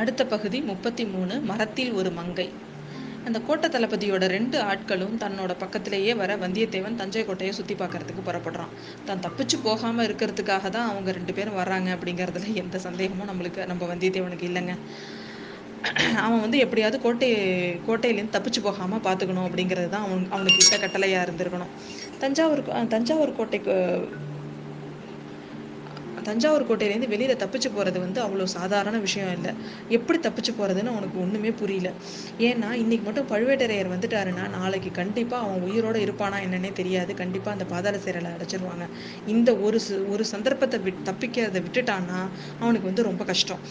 அடுத்த பகுதி முப்பத்தி மூணு மரத்தில் ஒரு மங்கை. அந்த கோட்டை தளபதியோட ரெண்டு ஆட்களும் தன்னோட பக்கத்திலேயே வர வந்தியத்தேவன் தஞ்சை கோட்டையை சுற்றி பார்க்கறதுக்கு புறப்படுறான். தான் தப்பிச்சு போகாமல் இருக்கிறதுக்காக தான் அவங்க ரெண்டு பேரும் வர்றாங்க அப்படிங்கிறதுல எந்த சந்தேகமும் நம்மளுக்கு நம்ம வந்தியத்தேவனுக்கு இல்லைங்க. அவன் வந்து எப்படியாவது கோட்டை கோட்டையிலேருந்து தப்பிச்சு போகாமல் பார்த்துக்கணும் அப்படிங்கிறது தான் அவன் அவனுக்கு இட்ட கட்டளையாக இருந்திருக்கணும். தஞ்சாவூர் தஞ்சாவூர் கோட்டைக்கு தஞ்சாவூர் கோட்டையிலேருந்து வெளியில் தப்பிச்சு போகிறது வந்து அவ்வளோ சாதாரண விஷயம் இல்லை. எப்படி தப்பிச்சு போகிறதுன்னு அவனுக்கு ஒன்றுமே புரியல. ஏன்னா இன்னைக்கு மட்டும் பழுவேட்டரையர் வந்துட்டாருன்னா நாளைக்கு கண்டிப்பாக அவன் உயிரோட இருப்பானா என்னன்னே தெரியாது. கண்டிப்பாக அந்த பாதாள சேரலை அடைச்சிருவாங்க. இந்த ஒரு ஒரு சந்தர்ப்பத்தை விட் தப்பிக்கிறத விட்டுட்டான்னா அவனுக்கு வந்து ரொம்ப கஷ்டம்.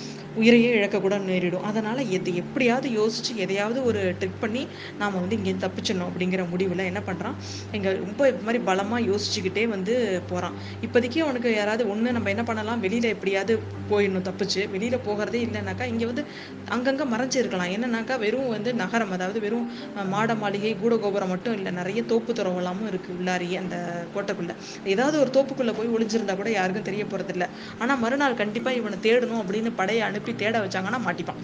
உயிரையே இழக்கக்கூட நேரிடும். அதனால் எது எப்படியாவது யோசிச்சு எதையாவது ஒரு ட்ரிக் பண்ணி நாம் வந்து இங்கேருந்து தப்பிச்சிடணும் அப்படிங்கிற முடிவில் என்ன பண்ணுறான் எங்கள் ரொம்ப இது மாதிரி பலமாக யோசிச்சுக்கிட்டே வந்து போகிறான் இப்போதைக்கு அவனுக்கு யாராவது ஒன்று நம்ம என்ன பண்ணலாம் வெளியில் எப்படியாவது போயிடணும் தப்பிச்சு. வெளியில் போகிறதே இல்லைனாக்கா இங்கே வந்து அங்கங்கே மறைஞ்சிருக்கலாம். என்னன்னாக்கா வெறும் வந்து நகரம் அதாவது வெறும் மாட மாளிகை கூட கோபுரம் மட்டும் இல்லை நிறைய தோப்பு துறவலாமும் இருக்குது உள்ளாரியே அந்த கோட்டைக்குள்ளே. ஏதாவது ஒரு தோப்புக்குள்ளே போய் ஒளிஞ்சிருந்தா கூட யாருக்கும் தெரிய போகிறதில்ல ஆனால் மறுநாள் கண்டிப்பாக இவனை தேடணும் அப்படின்னு படையை அனுப்பி தேட வச்சாங்கன்னா மாட்டிப்பான்.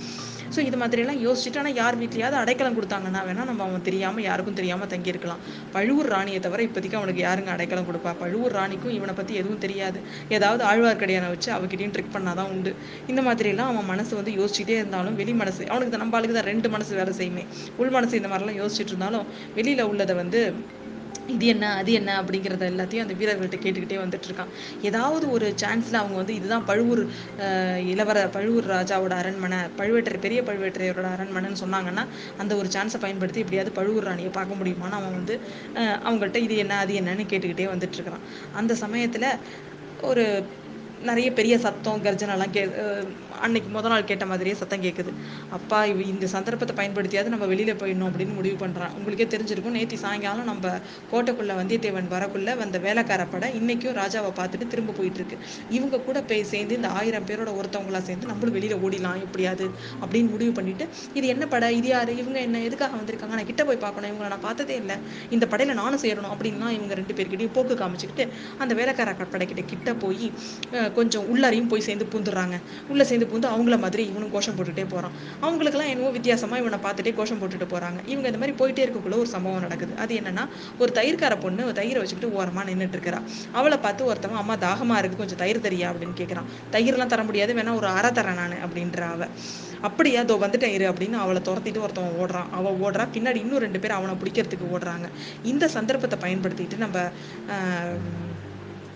ஸோ இது மாதிரியெல்லாம் யோசிச்சுட்டு ஆனால் யார் வீட்லையாவது அடைக்கலம் கொடுத்தாங்கன்னா வேணால் நம்ம அவன் தெரியாமல் யாருக்கும் தெரியாமல் தங்கியிருக்கலாம். பழுவூர் ராணியை தவிர இப்போதைக்கு அவனுக்கு யாருங்க அடைக்கலம் கொடுப்பா? பழுவூர் ராணிக்கும் இவனை பற்றி எதுவும் தெரியாது. ஏதாவது ஆழ்வார்க்கடியான வச்சு அவகிட்டையும் ட்ரிக் பண்ணாதான் உண்டு. இந்த மாதிரிலாம் அவன் மனசு வந்து யோசிச்சுட்டே இருந்தாலும் வெளி மனசு அவனுக்கு நம்ம ஆளுக்கு தான் ரெண்டு மனசு வேலை செய்யுமே. உள் மனசு இந்த மாதிரிலாம் யோசிச்சுட்டு இருந்தாலும் வெளியில் உள்ளதை வந்து இது என்ன அது என்ன அப்படிங்கிறத எல்லாத்தையும் அந்த வீரர்கள்ட்ட கேட்டுக்கிட்டே வந்துட்டு இருக்கான். ஏதாவது ஒரு சான்ஸ்ல அவங்க வந்து இதுதான் பழுவூர் இளவர பழுவூர் ராஜாவோட அரண்மனை பழுவேட்டரை பெரிய பழுவேட்டரையரோட அரண்மனைன்னு சொன்னாங்கன்னா அந்த ஒரு சான்ஸை பயன்படுத்தி எப்படியாவது பழுவூர் ராணியை பார்க்க முடியுமான்னு அவன் வந்து அவங்கள்ட்ட இது என்ன அது என்னன்னு கேட்டுக்கிட்டே வந்துட்டு இருக்கிறான். அந்த சமயத்துல ஒரு நிறைய பெரிய சத்தம் கர்ஜனெல்லாம் கே அன்னைக்கு முத நாள் கேட்ட மாதிரியே சத்தம் கேட்குது அப்பா இவ இந்த சந்தர்ப்பத்தை பயன்படுத்தியாவது நம்ம வெளியில் போயிடணும் அப்படின்னு முடிவு பண்ணுறான் உங்களுக்கே தெரிஞ்சிருக்கும் நேற்று சாயங்காலம் நம்ம கோட்டைக்குள்ளே வந்தியத்தேவன் வரக்குள்ள வந்த வேலைக்கார படை இன்னைக்கும் ராஜாவை பார்த்துட்டு திரும்ப போயிட்டு இருக்கு இவங்க கூட போய் சேர்ந்து இந்த ஆயிரம் பேரோட ஒருத்தவங்களா சேர்ந்து நம்மளும் வெளியில் ஓடிலாம் எப்படியாது அப்படின்னு முடிவு பண்ணிட்டு இது என்ன படை? இது யாரு? இவங்க என்ன? எதுக்காக வந்திருக்காங்க? நான் கிட்ட போய் பார்க்கணும். இவங்களை நான் பார்த்ததே இல்லை. இந்த படையில நானும் சேரணும் அப்படின்லாம் இவங்க ரெண்டு பேர்கிட்டையும் போக்கு காமிச்சுக்கிட்டு அந்த வேலைக்கார படைக்கிட்ட கிட்ட போய் கொஞ்சம் உள்ளாரையும் போய் சேர்ந்து பூந்துடுறாங்க. உள்ள சேர்ந்து பூந்து அவங்கள மாதிரி இவனும் கோஷம் போட்டுகிட்டே போகிறான் அவங்களுக்குலாம் என்னவோ வித்தியாசமாக இவனை பார்த்துட்டே கோஷம் போட்டுட்டு போகிறாங்க இவங்க இந்த மாதிரி போயிட்டே இருக்கக்குள்ள ஒரு சம்பவம் நடக்குது. அது என்னன்னா ஒரு தயிர்கார பொண்ணு தயிரை வச்சுக்கிட்டு ஓரமாக நின்றுட்டு இருக்கிறா. அவளை பார்த்து ஒருத்தவன் அம்மா தாகமாக இருக்குது கொஞ்சம் தயிர் தரியா? அப்படின்னு கேட்கறான் தயிர்லாம் தர முடியாது வேணா ஒரு அரை தரேன் நான் அப்படின்ற அவ. அப்படியா அதோ வந்துட்டேன் இரு அப்படின்னு அவளை துரத்திட்டு ஒருத்தவன் ஓடுறான். அவள் ஓடுறா. பின்னாடி இன்னும் ரெண்டு பேர் அவனை பிடிக்கிறதுக்கு ஓடுறாங்க. இந்த சந்தர்ப்பத்தை பயன்படுத்திட்டு நம்ம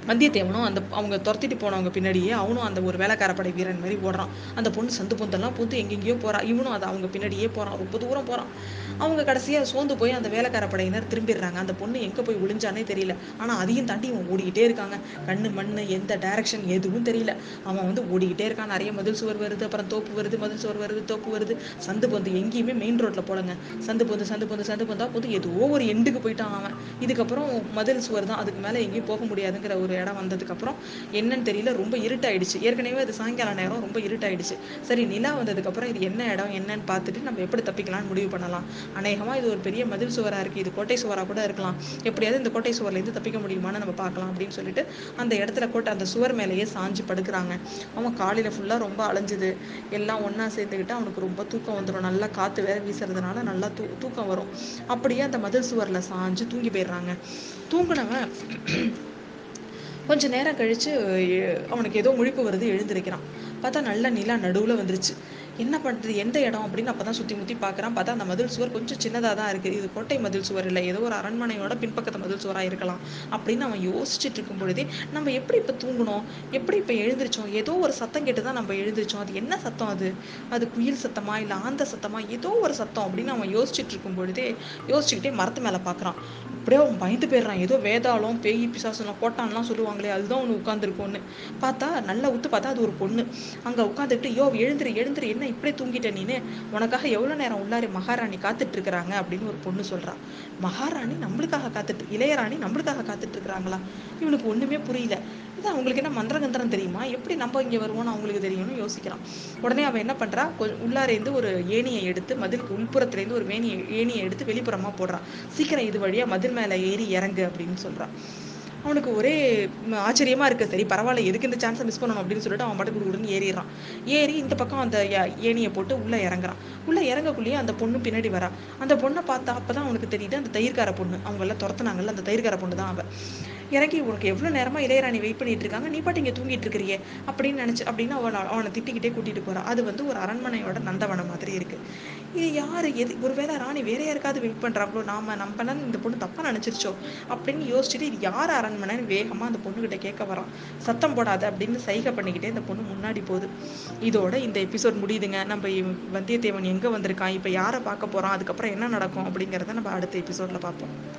வந்தியத்தேவனும் அந்த அவங்க துரத்திட்டு போனவங்க பின்னாடியே அவனும் அந்த ஒரு வேலைக்கார படை வீரன் மாதிரி ஓடுறான். அந்த பொண்ணு சந்து பொந்தெல்லாம் பூந்து எங்கெங்கேயோ போகிறான் இவனும் அது அவங்க பின்னாடியே போறான். ரொம்ப தூரம் போறான். அவங்க கடைசியா சோர்ந்து போய் அந்த வேலைக்கார படையினர் திரும்பிடுறாங்க. அந்த பொண்ணு எங்க போய் ஒளிஞ்சானே தெரியல. ஆனா அதையும் தாண்டி இவன் ஓடிக்கிட்டே இருக்காங்க. கண்ணு மண்ணு எந்த டைரக்ஷன் எதுவும் தெரியல. அவன் வந்து ஓடிக்கிட்டே இருக்கான். நிறைய மதில் சுவர் வருது அப்புறம் தோப்பு வருது மதில் சுவர் வருது தோப்பு வருது. சந்து பொந்து எங்கேயுமே மெயின் ரோட்ல போலங்க சந்து பொந்து சந்து பொந்து சந்து பொந்தா போது ஏதோ ஒரு எண்டுக்கு போயிட்டான் அவன். இதுக்கப்புறம் மதில் சுவர் தான். அதுக்கு மேல எங்கேயும் போக முடியாதுங்கிற ஒரு இடம் வந்ததுக்கப்புறம் என்னன்னு தெரியல ரொம்ப இருட்டாயிடுச்சு. ஏற்கனவே அது சாயங்கால நேரம் ரொம்ப இருட்டாயிடுச்சு. சரி நிலா வந்ததுக்கப்புறம் இது என்ன இடம் என்னன்னு பார்த்துட்டு நம்ம எப்படி தப்பிக்கலாம்னு முடிவு பண்ணலாம். அநேகமாக இது ஒரு பெரிய மதில் சுவராக இருக்குது இது கோட்டை சுவராக கூட இருக்கலாம். எப்படியாவது இந்த கோட்டை சுவர்லேருந்து தப்பிக்க முடியுமான்னு நம்ம பார்க்கலாம் அப்படின்னு சொல்லிட்டு அந்த இடத்துல கோட்டை அந்த சுவர் மேலேயே சாஞ்சு படுக்கிறாங்க. அவன் காலையில் ஃபுல்லாக ரொம்ப அலைஞ்சுது. எல்லாம் ஒன்றா சேர்ந்துக்கிட்டு அவனுக்கு ரொம்ப தூக்கம் வந்துடும் நல்லா காற்று வேற வீசுறதுனால நல்லா தூ தூக்கம் வரும். அப்படியே அந்த மதில் சுவரில் சாஞ்சு தூங்கி போயிடுறாங்க. தூங்கினவன் கொஞ்ச நேரம் கழித்து அவனுக்கு ஏதோ முழிப்பு வருது எழுந்திருக்கிறான். பார்த்தா நல்ல நிலா நடுவில் வந்துருச்சு. என்ன பண்ணுறது எந்த இடம் அப்படின்னு அப்போ தான் சுற்றி முற்றி பார்க்குறான். பார்த்தா அந்த மதில் சுவர் கொஞ்சம் சின்னதாக தான் இருக்குது. இது கோட்டை மதில் சுவர் இல்லை ஏதோ ஒரு அரண்மனையோட பின்பக்கத்து மதில் சுவராக இருக்கலாம் அப்படின்னு அவன் யோசிச்சுட்டு இருக்கும் பொழுதே நம்ம எப்படி இப்போ தூங்கணும் எப்படி இப்போ எழுந்திரிச்சோம்? ஏதோ ஒரு சத்தம் கேட்டு தான் நம்ம எழுந்திரிச்சோம். அது என்ன சத்தம் அது? அது குயில் சத்தமா இல்லை ஆந்த சத்தமா? ஏதோ ஒரு சத்தம் அப்படின்னு அவன் யோசிச்சுட்டு இருக்கும் பொழுதே யோசிச்சுக்கிட்டே மரத்து மேலே பார்க்குறான். அப்படியே அவன் பயந்து போயிடுறான். ஏதோ வேதாளம் பேய் பிசாசுலாம் கோட்டான்லாம் சொல்லுவாங்களே அதுதான் ஒன்று உட்காந்துருக்கோன்னு பார்த்தா நல்லா உத்து பார்த்தா அது ஒரு பொண்ணு. அங்கே உட்காந்துக்கிட்டு யோ எழுந்துரு எழுந்துரு என்ன இப்படியே தூங்கிட்ட நீனு? உனக்காக எவ்வளோ நேரம் உள்ளாரி மகாராணி காத்துட்டு இருக்கிறாங்க அப்படின்னு ஒரு பொண்ணு சொல்றா. மகாராணி நம்மளுக்காக காத்துட்டு இளையராணி நம்மளுக்காக காத்துட்டு இருக்கிறாங்களா இவனுக்கு ஒண்ணுமே புரியல. இது அவங்களுக்கு என்ன மந்திரகந்திரம் தெரியுமா? எப்படி நம்ம இங்க வருவோம்னு அவங்களுக்கு தெரியும்னு யோசிக்கிறான். உடனே அவன் என்ன பண்றா? உள்ளாரேந்து ஒரு ஏணியை எடுத்து மதிலுக்கு உள்புறத்துலேருந்து ஒரு வேணியை ஏணியை எடுத்து வெளிப்புறமா போடுறான் சீக்கிரம் இது வழியா மதில் மேல ஏறி இறங்கு அப்படின்னு சொல்றான் அவனுக்கு ஒரே ஆச்சரியமாக இருக்குது சரி பரவாயில்ல எதுக்கு இந்த சான்ஸை மிஸ் பண்ணணும் அப்படின்னு சொல்லிட்டு அவன் பாட்டுக்கு குடுன்னு ஏறிடுறான். ஏறி இந்த பக்கம் அந்த ய- ஏணியை போட்டு உள்ளே இறங்குறான். உள்ளே இறங்கக்குள்ளேயே அந்த பொண்ணு பின்னாடி வரா. அந்த பொண்ணை பார்த்தா அப்போ தான் அவனுக்கு தெரியுது அந்த தயிர்கார பொண்ணு. அவங்க எல்லாம் துரத்துனாங்கல்ல அந்த தயிர்கார பொண்ணு தான் அவள் இறங்கி உனக்கு எவ்வளோ நேரமாக இளையராணி வெயிட் பண்ணிட்டு இருக்காங்க? நீ பாட்டு இங்கே தூங்கிட்டு இருக்கிறியே? அப்படின்னு நினச்சி அப்படின்னு அவனை அவனை திட்டிக்கிட்டே கூட்டிகிட்டு போகிறான் அது வந்து ஒரு அரண்மனையோட நந்தவனம் மாதிரி இருக்குது இது யார்? எது? ஒருவேளை ராணி வேற யாருக்காவது வெயிட் பண்ணுறாங்களோ நாம நம்ம இந்த பொண்ணு தப்பாக நினச்சிருச்சோ? அப்படின்னு யோசிச்சுட்டு இது யார் அரண்மனைன்னு வேகமாக அந்த பொண்ணுக்கிட்ட கேட்க வரான். சத்தம் போடாத அப்படின்னு சைகை பண்ணிக்கிட்டே இந்த பொண்ணு முன்னாடி போகுது. இதோட இந்த எபிசோட் முடியுதுங்க. நம்ம வந்தியத்தேவன் எங்கே வந்திருக்கான்? இப்போ யாரை பார்க்க போகிறான் அதுக்கப்புறம் என்ன நடக்கும் அப்படிங்கிறத நம்ம அடுத்த எபிசோடில் பார்ப்போம்.